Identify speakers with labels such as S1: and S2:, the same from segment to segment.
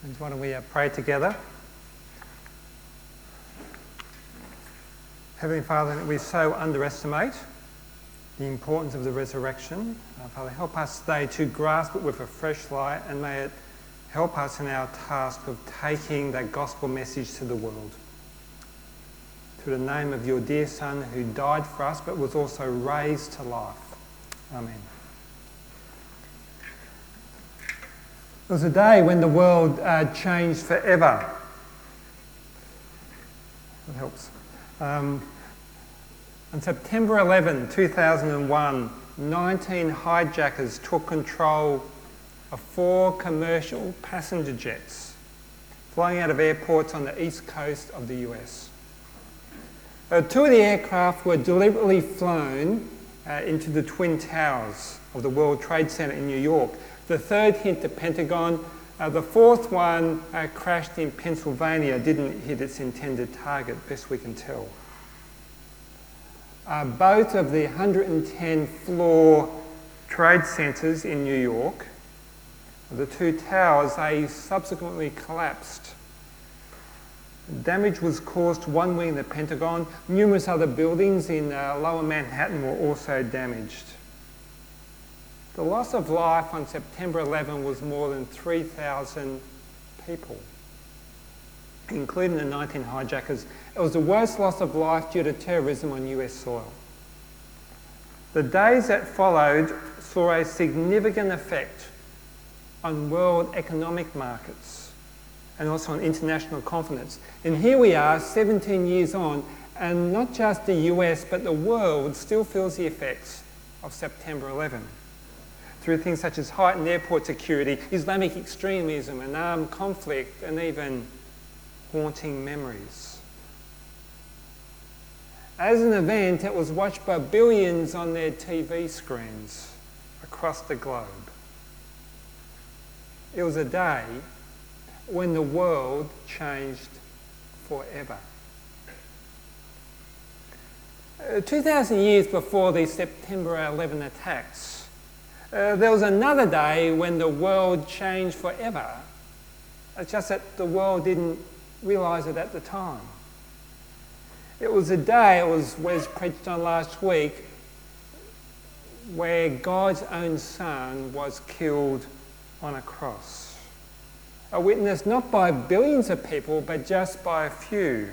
S1: Friends, why don't we uh, pray together? Heavenly Father, we so underestimate the importance of the resurrection. Uh, Father, help us today to grasp it with a fresh light and may it help us in our task of taking that gospel message to the world. Through the name of your dear Son who died for us but was also raised to life. Amen. It was a day when the world uh, changed forever. It helps. Um, on September 11, 2001, 19 hijackers took control of four commercial passenger jets flying out of airports on the east coast of the US. Uh, two of the aircraft were deliberately flown uh, into the Twin Towers of the World Trade Center in New York the third hit the Pentagon. Uh, the fourth one uh, crashed in Pennsylvania, didn't hit its intended target, best we can tell. Uh, both of the 110 floor trade centres in New York, the two towers, they subsequently collapsed. Damage was caused one wing of the Pentagon. Numerous other buildings in uh, lower Manhattan were also damaged. The loss of life on September 11 was more than 3,000 people, including the 19 hijackers. It was the worst loss of life due to terrorism on US soil. The days that followed saw a significant effect on world economic markets and also on international confidence. And here we are, 17 years on, and not just the US, but the world still feels the effects of September 11 through things such as heightened airport security, Islamic extremism, and armed conflict, and even haunting memories. As an event, it was watched by billions on their TV screens across the globe. It was a day when the world changed forever. Uh, 2,000 years before the September 11 attacks, uh, there was another day when the world changed forever. It's just that the world didn't realise it at the time. It was a day, it was Wes preached on last week, where God's own Son was killed on a cross. A witness not by billions of people, but just by a few.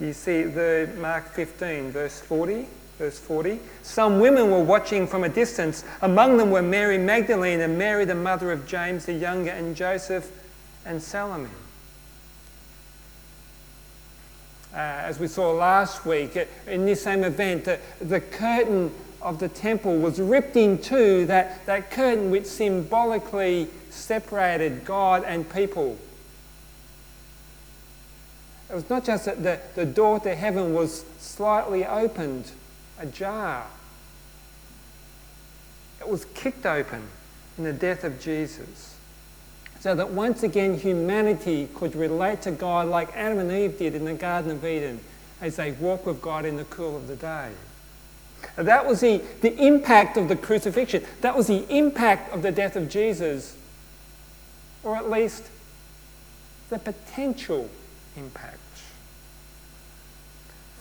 S1: You see the Mark 15, verse 40. Verse 40 Some women were watching from a distance. Among them were Mary Magdalene and Mary, the mother of James the younger, and Joseph and Salome. Uh, as we saw last week, uh, in this same event, uh, the curtain of the temple was ripped in two, that, that curtain which symbolically separated God and people. It was not just that the, the door to heaven was slightly opened ajar. It was kicked open in the death of Jesus. So that once again humanity could relate to God like Adam and Eve did in the Garden of Eden as they walked with God in the cool of the day. That was the, the impact of the crucifixion. That was the impact of the death of Jesus, or at least the potential impact.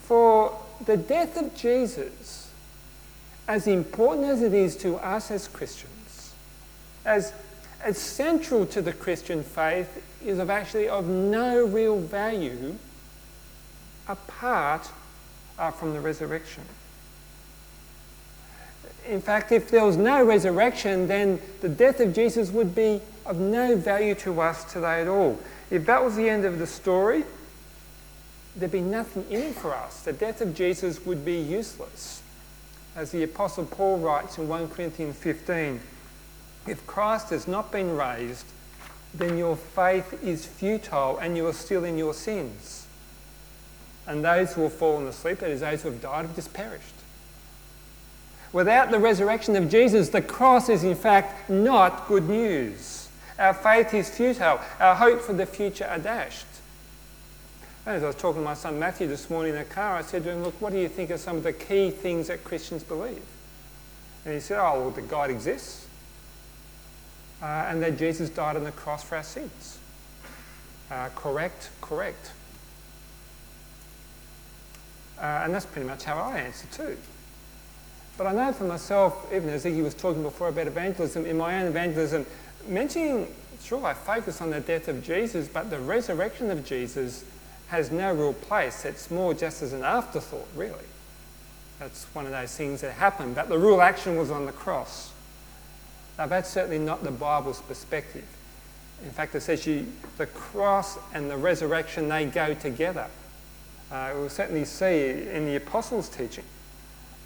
S1: For the death of Jesus, as important as it is to us as Christians, as, as central to the Christian faith, is of actually of no real value apart uh, from the resurrection. In fact, if there was no resurrection, then the death of Jesus would be of no value to us today at all. If that was the end of the story, there'd be nothing in it for us. The death of Jesus would be useless. As the Apostle Paul writes in 1 Corinthians 15, if Christ has not been raised, then your faith is futile and you are still in your sins. And those who have fallen asleep, that is, those who have died, have just perished. Without the resurrection of Jesus, the cross is in fact not good news. Our faith is futile. Our hope for the future are dashed. As I was talking to my son Matthew this morning in the car, I said to him, Look, what do you think are some of the key things that Christians believe? And he said, Oh, well, that God exists uh, and that Jesus died on the cross for our sins. uh, correct, correct. Uh, and that's pretty much how I answer too. But I know for myself, even as he was talking before about evangelism, in my own evangelism, mentioning, sure, I focus on the death of Jesus, but the resurrection of Jesus has no real place. It's more just as an afterthought, really. That's one of those things that happened, but the real action was on the cross. Now, that's certainly not the Bible's perspective. In fact, it says you, the cross and the resurrection, they go together. Uh, we'll certainly see in the apostles' teaching.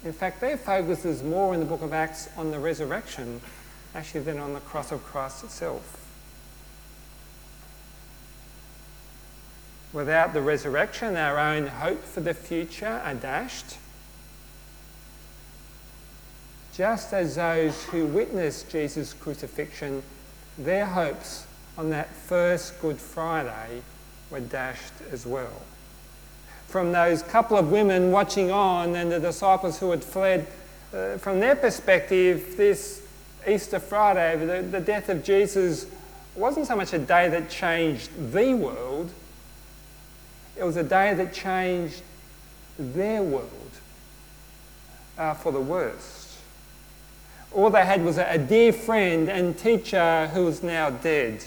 S1: In fact, their focus is more in the book of Acts on the resurrection actually than on the cross of Christ itself. Without the resurrection, our own hope for the future are dashed. Just as those who witnessed Jesus' crucifixion, their hopes on that first Good Friday were dashed as well. From those couple of women watching on and the disciples who had fled, uh, from their perspective, this Easter Friday, the, the death of Jesus, wasn't so much a day that changed the world, it was a day that changed their world uh, for the worst. All they had was a, a dear friend and teacher who was now dead.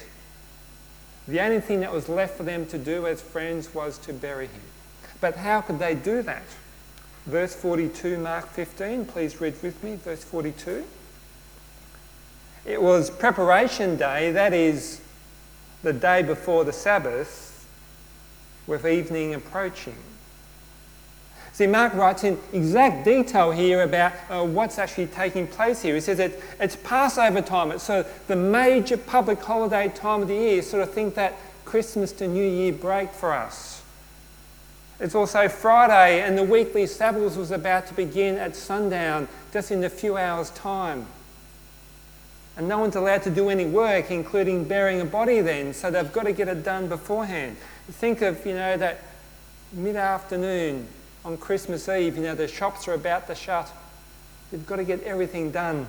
S1: The only thing that was left for them to do as friends was to bury him. But how could they do that? Verse 42, Mark 15, please read with me, verse 42. It was preparation day, that is, the day before the Sabbath, with evening approaching. See, Mark writes in exact detail here about uh, what's actually taking place here. He says that it's Passover time, it's so the major public holiday time of the year, sort of think that Christmas to New Year break for us. It's also Friday, and the weekly Sabbath was about to begin at sundown, just in a few hours' time. And no one's allowed to do any work, including burying a body then, so they've got to get it done beforehand. Think of, you know, that mid afternoon on Christmas Eve, you know, the shops are about to shut. You've got to get everything done.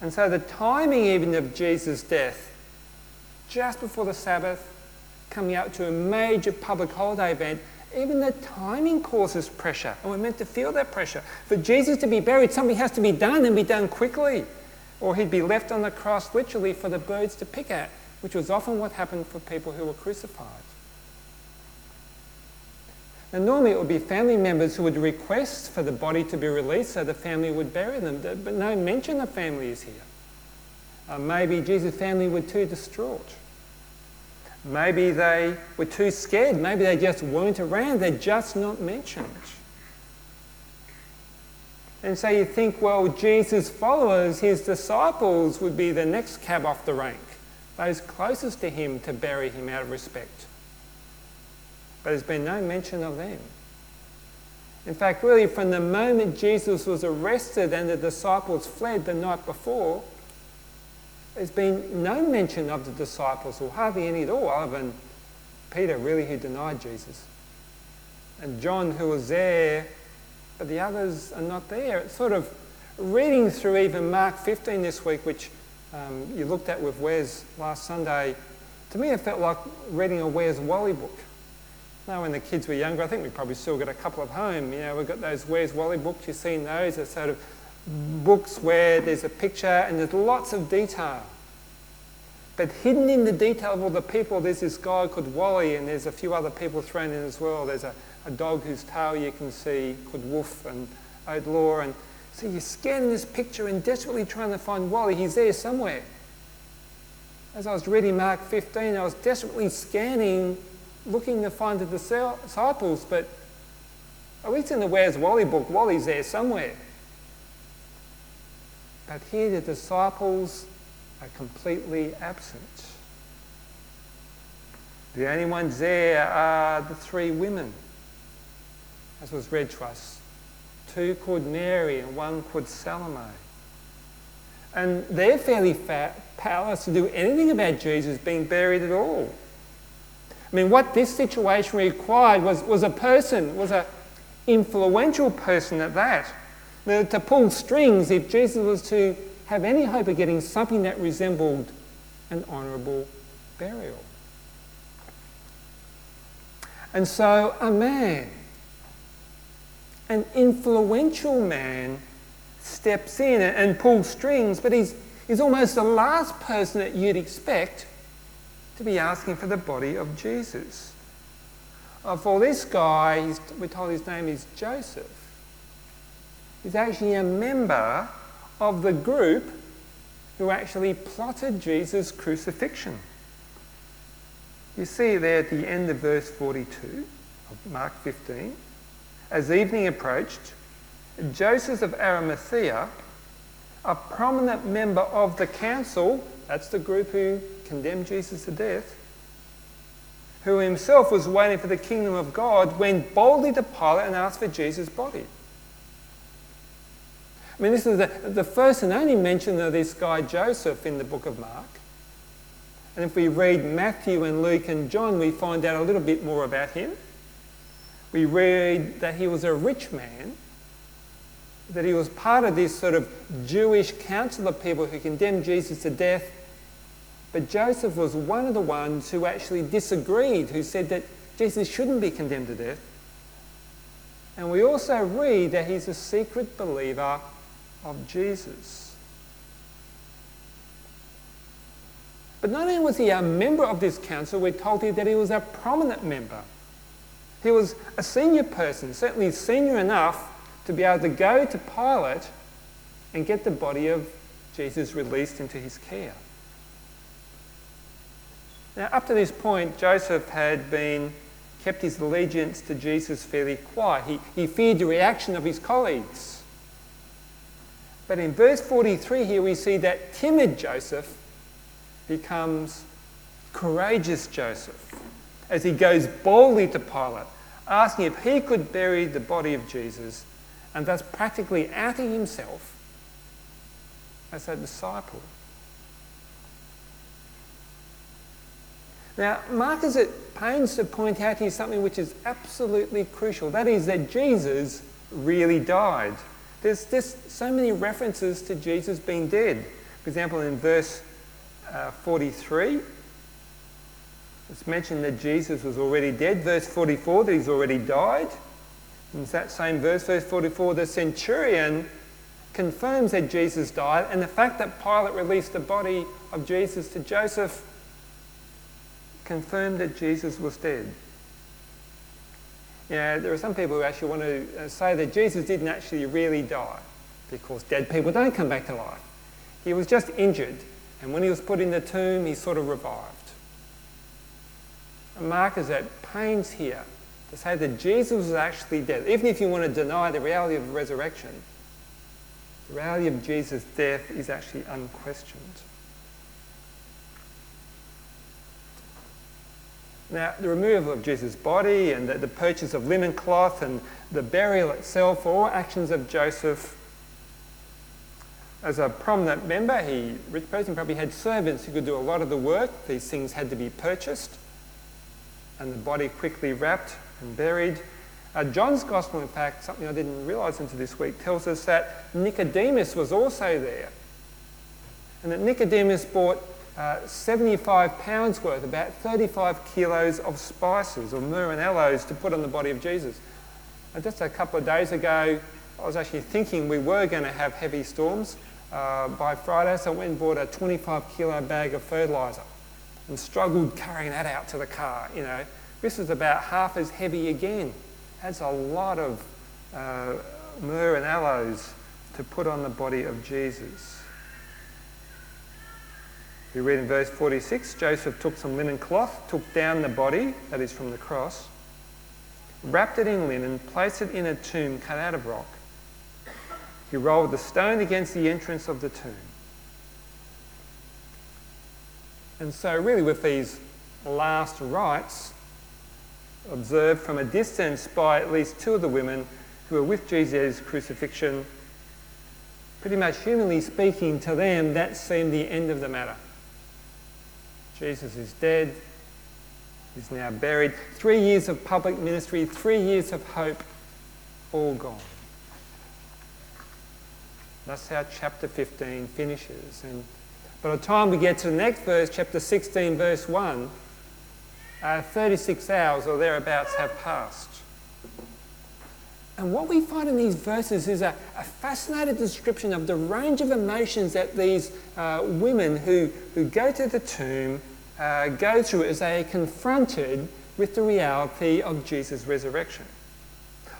S1: And so the timing even of Jesus' death, just before the Sabbath, coming up to a major public holiday event, even the timing causes pressure. And we're meant to feel that pressure. For Jesus to be buried, something has to be done and be done quickly. Or he'd be left on the cross literally for the birds to pick at, which was often what happened for people who were crucified. And normally it would be family members who would request for the body to be released so the family would bury them. But no mention of family is here. Uh, maybe Jesus' family were too distraught. Maybe they were too scared. Maybe they just weren't around. They're just not mentioned. And so you think, well, Jesus' followers, his disciples, would be the next cab off the rank, those closest to him to bury him out of respect. But there's been no mention of them. In fact, really, from the moment Jesus was arrested and the disciples fled the night before, there's been no mention of the disciples, or hardly any at all, other than Peter, really, who denied Jesus, and John, who was there, but the others are not there. It's sort of reading through even Mark 15 this week, which um, you looked at with Wes last Sunday. To me, it felt like reading a Where's Wally book. Now, when the kids were younger, I think we probably still got a couple of home. You know, we've got those Where's Wally books. You've seen those. They're sort of books where there's a picture and there's lots of detail. But hidden in the detail of all the people, there's this guy called Wally, and there's a few other people thrown in as well. There's a, a dog whose tail you can see called Wolf and Odlaw. And so you're scanning this picture and desperately trying to find Wally. He's there somewhere. As I was reading Mark 15, I was desperately scanning, looking to find the disciples, but at least in the Where's Wally book, Wally's there somewhere. But here the disciples are completely absent. The only ones there are the three women, as was read to us. Two called Mary and one called Salome. And they're fairly powerless to do anything about Jesus being buried at all. I mean, what this situation required was, was a person, was an influential person at that to pull strings if Jesus was to have any hope of getting something that resembled an honourable burial. And so a man, an influential man, steps in and pulls strings, but he's, he's almost the last person that you'd expect to be asking for the body of Jesus. Uh, for this guy, we're told his name is Joseph. He's actually a member of the group who actually plotted Jesus' crucifixion. You see there at the end of verse 42 of Mark 15, as evening approached, Joseph of Arimathea, a prominent member of the council, that's the group who condemned Jesus to death, who himself was waiting for the kingdom of God, went boldly to Pilate and asked for Jesus' body. I mean, this is the, the first and only mention of this guy Joseph in the book of Mark. And if we read Matthew and Luke and John, we find out a little bit more about him. We read that he was a rich man, that he was part of this sort of Jewish council of people who condemned Jesus to death. But Joseph was one of the ones who actually disagreed, who said that Jesus shouldn't be condemned to death. And we also read that he's a secret believer of Jesus. But not only was he a member of this council, we're told here that he was a prominent member. He was a senior person, certainly senior enough to be able to go to Pilate and get the body of Jesus released into his care. Now, up to this point, Joseph had been kept his allegiance to Jesus fairly quiet. He, he feared the reaction of his colleagues. But in verse 43 here, we see that timid Joseph becomes courageous Joseph as he goes boldly to Pilate, asking if he could bury the body of Jesus, and thus practically outing himself as a disciple. Now, Mark is at pains to point out here something which is absolutely crucial. That is, that Jesus really died. There's just so many references to Jesus being dead. For example, in verse uh, 43, it's mentioned that Jesus was already dead. Verse 44, that he's already died. In that same verse, verse 44, the centurion confirms that Jesus died, and the fact that Pilate released the body of Jesus to Joseph confirmed that Jesus was dead. You know, there are some people who actually want to uh, say that Jesus didn't actually really die because dead people don't come back to life. He was just injured, and when he was put in the tomb, he sort of revived. Mark is at pains here to say that Jesus was actually dead. Even if you want to deny the reality of the resurrection, the reality of Jesus' death is actually unquestioned. Now, the removal of Jesus' body and the, the purchase of linen cloth and the burial itself all actions of Joseph. As a prominent member, he, rich person, probably had servants who could do a lot of the work. These things had to be purchased and the body quickly wrapped and buried. Uh, John's Gospel, in fact, something I didn't realise until this week, tells us that Nicodemus was also there. And that Nicodemus bought uh, 75 pounds worth, about 35 kilos of spices or myrrh and aloes to put on the body of Jesus. And just a couple of days ago, I was actually thinking we were going to have heavy storms uh, by Friday, so I went and bought a 25 kilo bag of fertiliser and struggled carrying that out to the car. You know, this is about half as heavy again. That's a lot of uh, myrrh and aloes to put on the body of Jesus. We read in verse 46 Joseph took some linen cloth, took down the body, that is from the cross, wrapped it in linen, placed it in a tomb cut out of rock. He rolled the stone against the entrance of the tomb. And so, really, with these last rites observed from a distance by at least two of the women who were with Jesus' crucifixion, pretty much humanly speaking, to them, that seemed the end of the matter. Jesus is dead. He's now buried. Three years of public ministry, three years of hope, all gone. That's how chapter 15 finishes. And By the time we get to the next verse, chapter 16, verse 1, uh, 36 hours or thereabouts have passed. And what we find in these verses is a, a fascinating description of the range of emotions that these uh, women who, who go to the tomb uh, go through as they are confronted with the reality of Jesus' resurrection.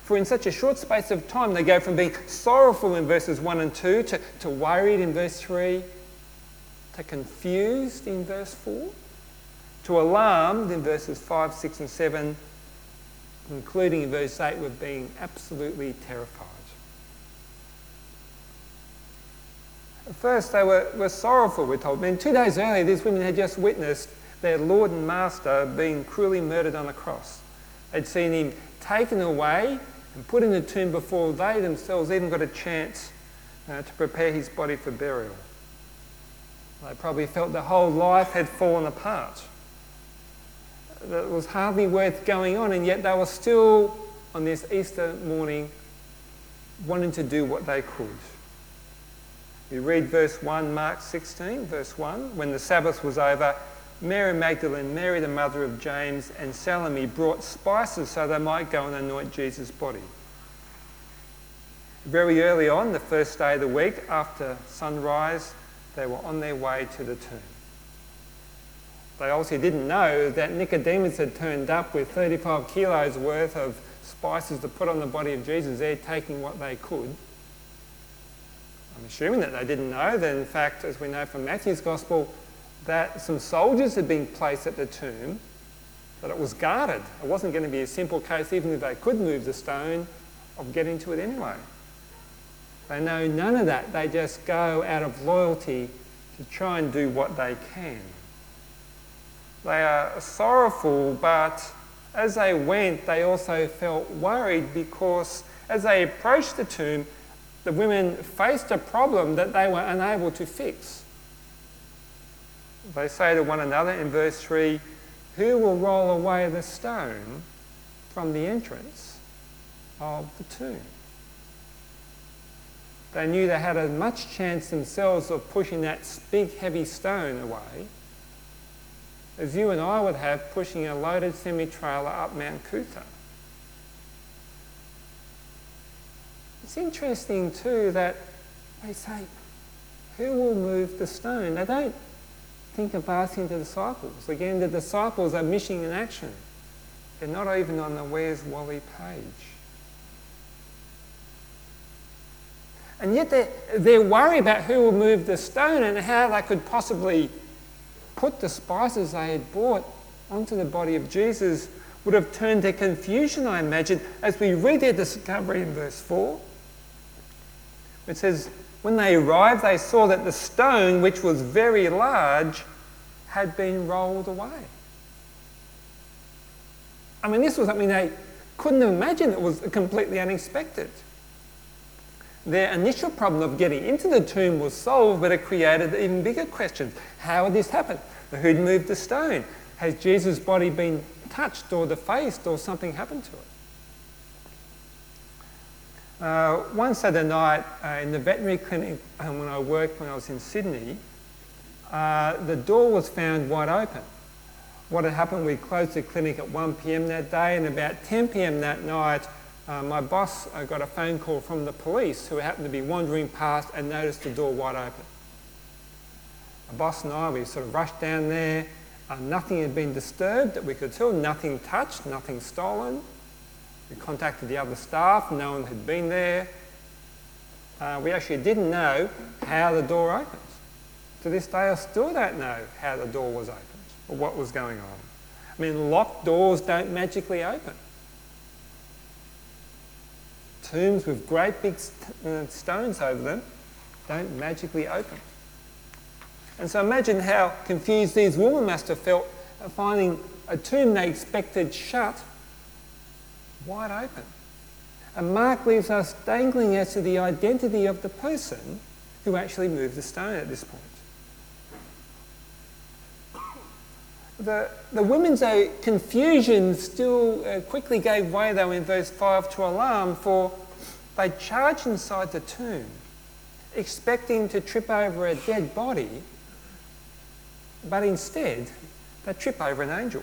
S1: For in such a short space of time, they go from being sorrowful in verses 1 and 2 to, to worried in verse 3 to confused in verse 4 to alarmed in verses 5, 6, and 7 including in verse 8, with being absolutely terrified. At first, they were, were sorrowful, we're told. I mean, two days earlier, these women had just witnessed their Lord and Master being cruelly murdered on a cross. They'd seen him taken away and put in a tomb before they themselves even got a chance uh, to prepare his body for burial. They probably felt their whole life had fallen apart that was hardly worth going on, and yet they were still on this Easter morning wanting to do what they could. You read verse 1, Mark 16, verse 1. When the Sabbath was over, Mary Magdalene, Mary the mother of James, and Salome brought spices so they might go and anoint Jesus' body. Very early on, the first day of the week, after sunrise, they were on their way to the tomb. They obviously didn't know that Nicodemus had turned up with 35 kilos worth of spices to put on the body of Jesus. They're taking what they could. I'm assuming that they didn't know that, in fact, as we know from Matthew's Gospel, that some soldiers had been placed at the tomb, that it was guarded. It wasn't going to be a simple case, even if they could move the stone, of getting to it anyway. They know none of that. They just go out of loyalty to try and do what they can. They are sorrowful, but as they went, they also felt worried because as they approached the tomb, the women faced a problem that they were unable to fix. They say to one another in verse 3 Who will roll away the stone from the entrance of the tomb? They knew they had as much chance themselves of pushing that big heavy stone away as you and I would have pushing a loaded semi trailer up Mount Coot-tha. It's interesting too that they say, Who will move the stone? They don't think of asking the disciples. Again, the disciples are missing in action. They're not even on the Where's Wally page. And yet they're, they're worried about who will move the stone and how they could possibly put the spices they had bought onto the body of Jesus would have turned their confusion, I imagine, as we read their discovery in verse 4. It says, When they arrived, they saw that the stone, which was very large, had been rolled away. I mean, this was something they couldn't have imagined. It was completely unexpected. Their initial problem of getting into the tomb was solved, but it created even bigger questions. How had this happened? Who'd moved the stone? Has Jesus' body been touched or defaced or something happened to it? Uh, one Saturday night uh, in the veterinary clinic um, when I worked when I was in Sydney, uh, the door was found wide open. What had happened, we closed the clinic at 1 pm that day, and about 10 pm that night, uh, my boss uh, got a phone call from the police who happened to be wandering past and noticed the door wide open. My boss and I, we sort of rushed down there. Uh, nothing had been disturbed that we could tell, nothing touched, nothing stolen. We contacted the other staff, no one had been there. Uh, we actually didn't know how the door opened. To this day, I still don't know how the door was opened or what was going on. I mean, locked doors don't magically open tombs with great big uh, stones over them don't magically open. And so imagine how confused these women must have felt at finding a tomb they expected shut wide open. And Mark leaves us dangling as to the identity of the person who actually moved the stone at this point. The, the women's confusion still uh, quickly gave way, though, in verse 5 to alarm, for they charged inside the tomb, expecting to trip over a dead body but instead they trip over an angel.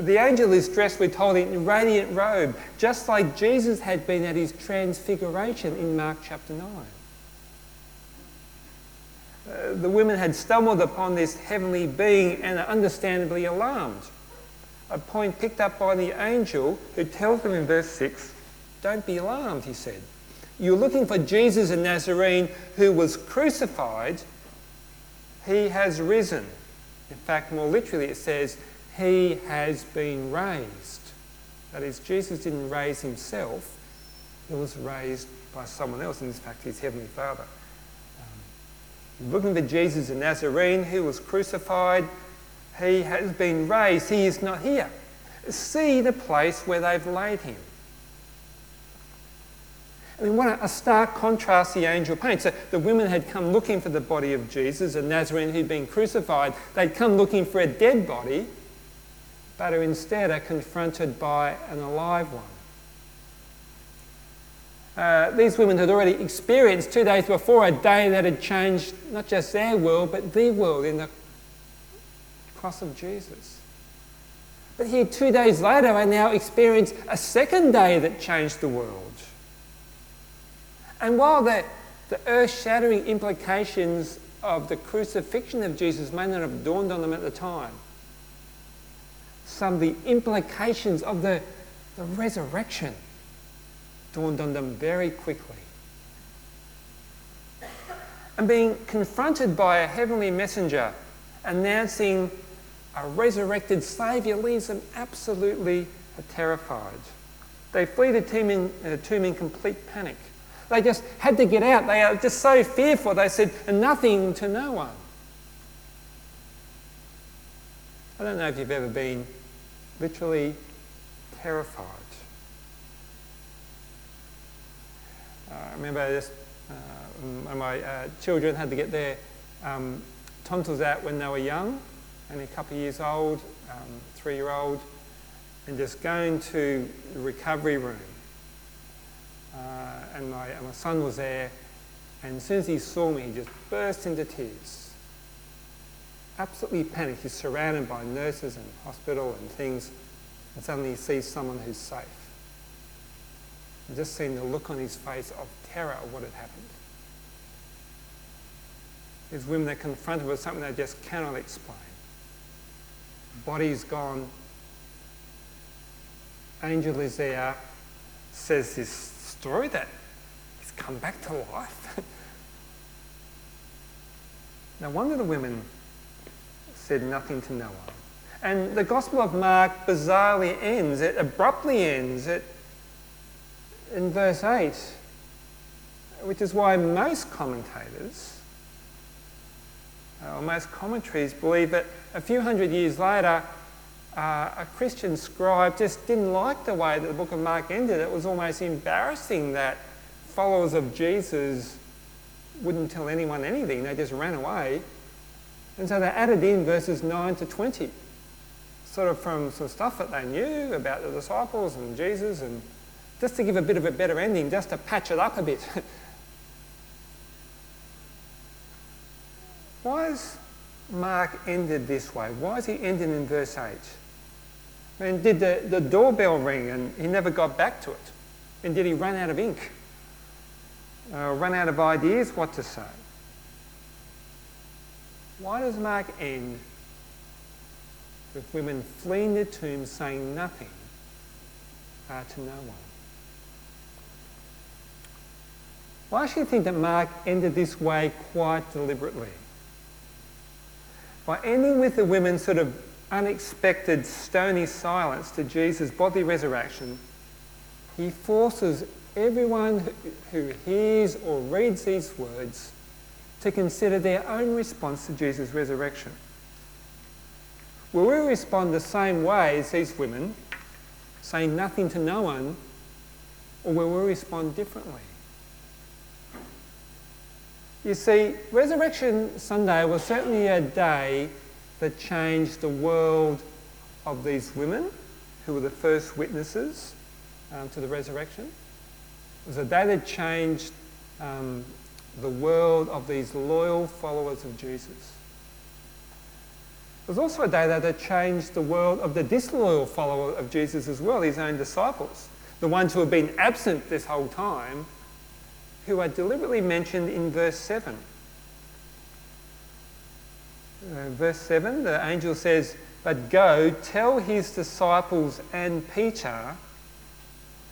S1: The angel is dressed, we're told, in radiant robe, just like Jesus had been at his transfiguration in Mark chapter 9. Uh, the women had stumbled upon this heavenly being and are understandably alarmed. A point picked up by the angel who tells them in verse 6 Don't be alarmed, he said. You're looking for Jesus, a Nazarene, who was crucified. He has risen. In fact, more literally, it says, He has been raised. That is, Jesus didn't raise himself, he was raised by someone else, in fact, his heavenly Father. Looking for Jesus, the Nazarene, who was crucified. He has been raised. He is not here. See the place where they've laid him. I mean, what a stark contrast the angel paints. So the women had come looking for the body of Jesus, a Nazarene who'd been crucified. They'd come looking for a dead body, but are instead are confronted by an alive one. Uh, these women had already experienced two days before a day that had changed not just their world, but the world in the cross of Jesus. But here, two days later, they now experience a second day that changed the world. And while the, the earth shattering implications of the crucifixion of Jesus may not have dawned on them at the time, some of the implications of the, the resurrection dawned on them very quickly. And being confronted by a heavenly messenger announcing a resurrected Saviour leaves them absolutely terrified. They flee the tomb in, uh, tomb in complete panic. They just had to get out. They are just so fearful. They said nothing to no one. I don't know if you've ever been literally terrified. Uh, I remember uh, my uh, children had to get their um, tonsils out when they were young, only a couple of years old, um, three year old, and just going to the recovery room uh, and, my, and my son was there, and as soon as he saw me, he just burst into tears. Absolutely panicked. He's surrounded by nurses and hospital and things, and suddenly he sees someone who's safe. Just seeing the look on his face of terror of what had happened. These women are confronted with something they just cannot explain. Body's gone. Angel is there, says this story that he's come back to life. no wonder the women said nothing to no one. And the Gospel of Mark bizarrely ends, it abruptly ends it in verse 8, which is why most commentators, uh, or most commentaries, believe that a few hundred years later, uh, a Christian scribe just didn't like the way that the book of Mark ended. It was almost embarrassing that followers of Jesus wouldn't tell anyone anything, they just ran away. And so they added in verses 9 to 20, sort of from some stuff that they knew about the disciples and Jesus, and just to give a bit of a better ending, just to patch it up a bit. Why is Mark ended this way? Why is he ending in verse 8? I mean, did the, the doorbell ring and he never got back to it? And did he run out of ink? Uh, run out of ideas what to say? Why does Mark end with women fleeing the tomb saying nothing uh, to no one? Why should you think that Mark ended this way quite deliberately? By ending with the women's sort of unexpected stony silence to Jesus' bodily resurrection, he forces everyone who hears or reads these words to consider their own response to Jesus' resurrection. Will we respond the same way as these women, saying nothing to no one, or will we respond differently? You see, Resurrection Sunday was certainly a day that changed the world of these women who were the first witnesses um, to the resurrection. It was a day that changed um, the world of these loyal followers of Jesus. It was also a day that had changed the world of the disloyal follower of Jesus as well, his own disciples, the ones who had been absent this whole time, who are deliberately mentioned in verse 7. Uh, verse 7, the angel says, But go, tell his disciples and Peter,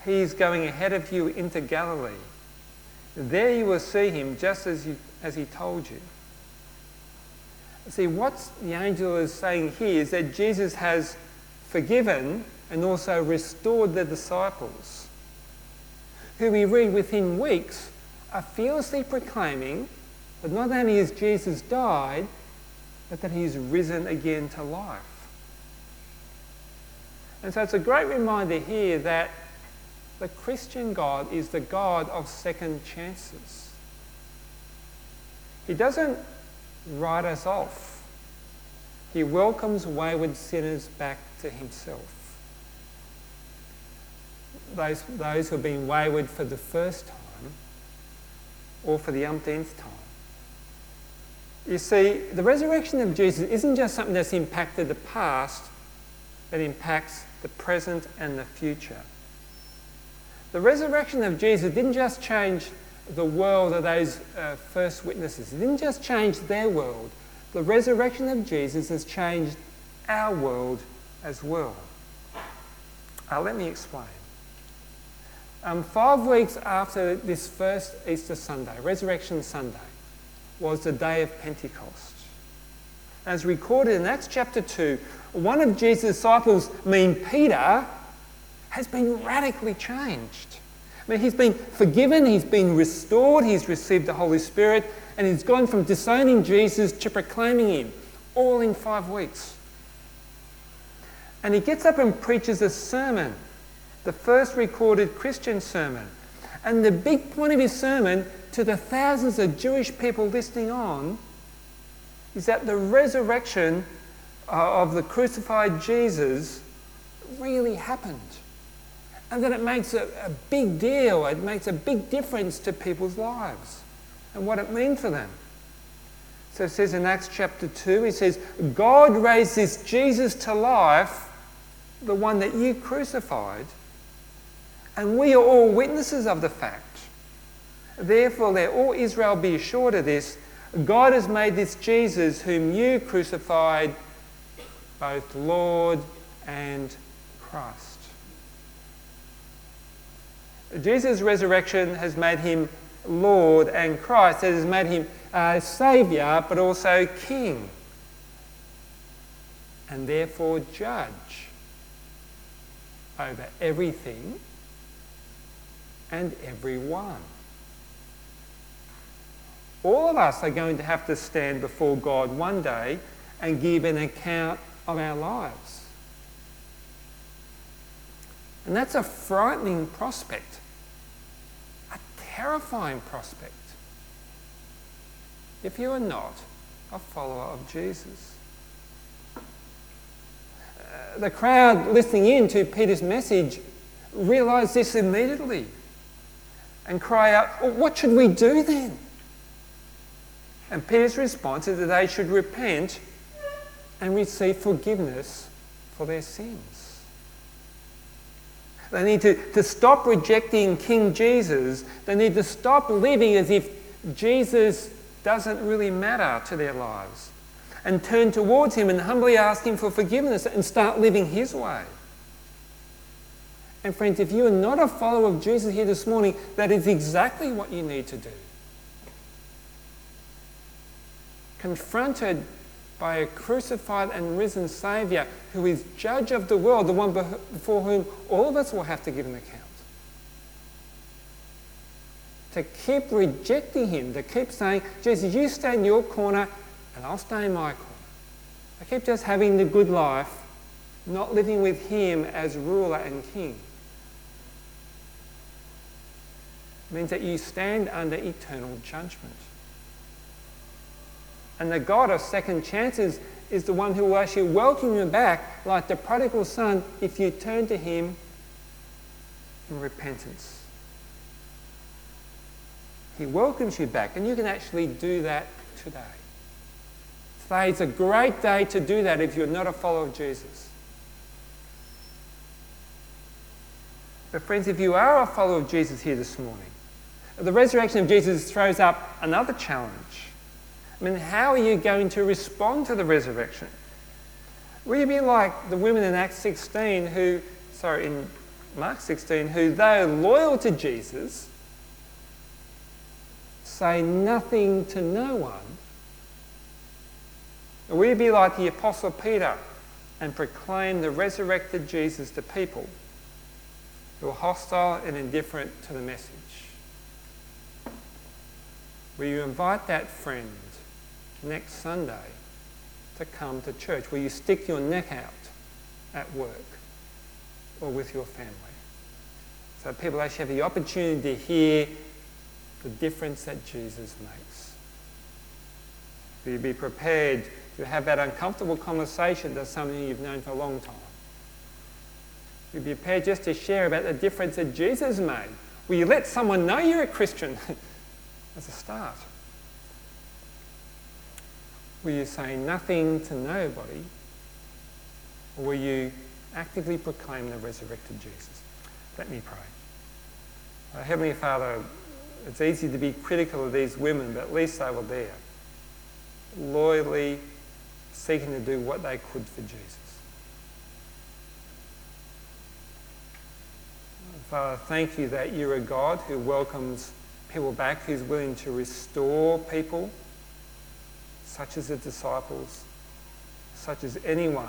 S1: he's going ahead of you into Galilee. There you will see him just as, you, as he told you. See, what the angel is saying here is that Jesus has forgiven and also restored the disciples, who we read within weeks are fearlessly proclaiming that not only has Jesus died, but that he's risen again to life. And so it's a great reminder here that the Christian God is the God of second chances. He doesn't write us off. He welcomes wayward sinners back to himself. Those, those who have been wayward for the first time or for the umpteenth time. You see, the resurrection of Jesus isn't just something that's impacted the past, it impacts the present and the future. The resurrection of Jesus didn't just change the world of those uh, first witnesses, it didn't just change their world. The resurrection of Jesus has changed our world as well. Uh, let me explain. Um, five weeks after this first Easter Sunday, Resurrection Sunday, was the day of Pentecost. As recorded in Acts chapter 2, one of Jesus' disciples, mean Peter, has been radically changed. I mean, he's been forgiven, he's been restored, he's received the Holy Spirit, and he's gone from disowning Jesus to proclaiming him, all in five weeks. And he gets up and preaches a sermon, the first recorded Christian sermon. And the big point of his sermon to the thousands of Jewish people listening on is that the resurrection uh, of the crucified Jesus really happened. And that it makes a, a big deal, it makes a big difference to people's lives and what it means for them. So it says in Acts chapter 2, he says, God raised this Jesus to life, the one that you crucified, and we are all witnesses of the fact. Therefore, let all Israel be assured of this God has made this Jesus, whom you crucified, both Lord and Christ. Jesus' resurrection has made him Lord and Christ. It has made him uh, a Saviour, but also King. And therefore judge over everything and everyone. All of us are going to have to stand before God one day and give an account of our lives. And that's a frightening prospect, a terrifying prospect. If you are not a follower of Jesus. Uh, the crowd listening in to Peter's message realised this immediately and cry out, well, What should we do then? And Peter's response is that they should repent and receive forgiveness for their sins. They need to, to stop rejecting King Jesus. They need to stop living as if Jesus doesn't really matter to their lives and turn towards Him and humbly ask Him for forgiveness and start living His way. And, friends, if you are not a follower of Jesus here this morning, that is exactly what you need to do. confronted by a crucified and risen Saviour who is judge of the world, the one before whom all of us will have to give an account. To keep rejecting him, to keep saying, Jesus, you stay in your corner and I'll stay in my corner. I keep just having the good life, not living with him as ruler and king. It means that you stand under eternal judgment. And the God of second chances is the one who will actually welcome you back, like the prodigal son, if you turn to him in repentance. He welcomes you back, and you can actually do that today. Today is a great day to do that if you're not a follower of Jesus. But, friends, if you are a follower of Jesus here this morning, the resurrection of Jesus throws up another challenge. I mean, how are you going to respond to the resurrection? Will you be like the women in Acts 16 who, sorry, in Mark 16, who, though loyal to Jesus, say nothing to no one? Will you be like the Apostle Peter and proclaim the resurrected Jesus to people who are hostile and indifferent to the message? Will you invite that friend next Sunday to come to church? Will you stick your neck out at work or with your family? So people actually have the opportunity to hear the difference that Jesus makes. Will you be prepared to have that uncomfortable conversation that's something you've known for a long time? Will you be prepared just to share about the difference that Jesus made? Will you let someone know you're a Christian as a start? Were you saying nothing to nobody? Or will you actively proclaim the resurrected Jesus? Let me pray. Uh, Heavenly Father, it's easy to be critical of these women, but at least they were there, loyally seeking to do what they could for Jesus. Father, thank you that you're a God who welcomes people back, who's willing to restore people, such as the disciples, such as anyone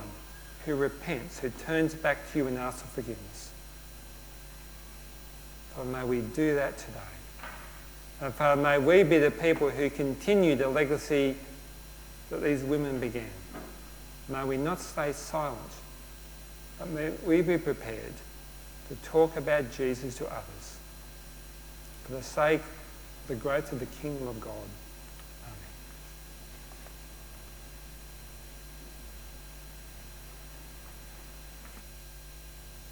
S1: who repents, who turns back to you and asks for forgiveness. Father, may we do that today. And Father, may we be the people who continue the legacy that these women began. May we not stay silent, but may we be prepared to talk about Jesus to others the sake the growth of the kingdom of God.